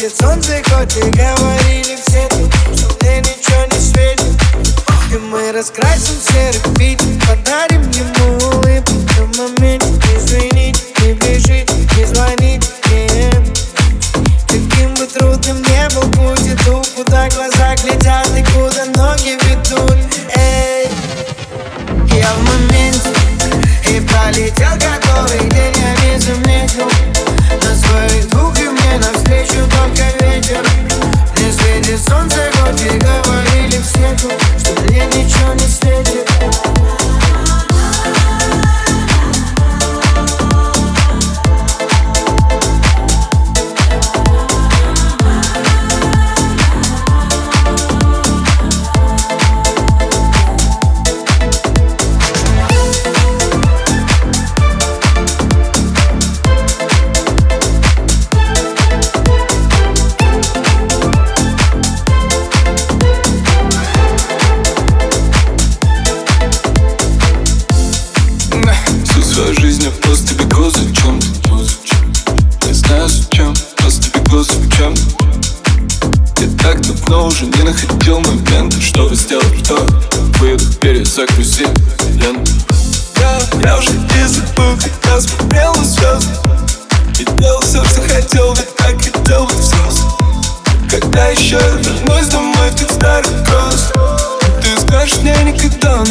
светит солнце, хоть и говорили все тут Что мне ничего не светит. И мы раскрасим серый Питер Подарим ему улыбку в моменте Извините, не бежите, не звоните Каким бы трудным не был путь Иду, куда глаза глядят и куда ноги ведут Свою жизнь я просто бегу за чем-то Не знаю зачем, просто бегу за чем Я так давно уже не находил момента Чтобы сделать то Выдох, перезагрузи ленту. Я, я уже не забыл, когда смотрел на звезды. И делал все, что хотел, ведь так хотел быть взрослым Когда еще вернусь домой в тот старый кросс Ты скажешь мне никогда,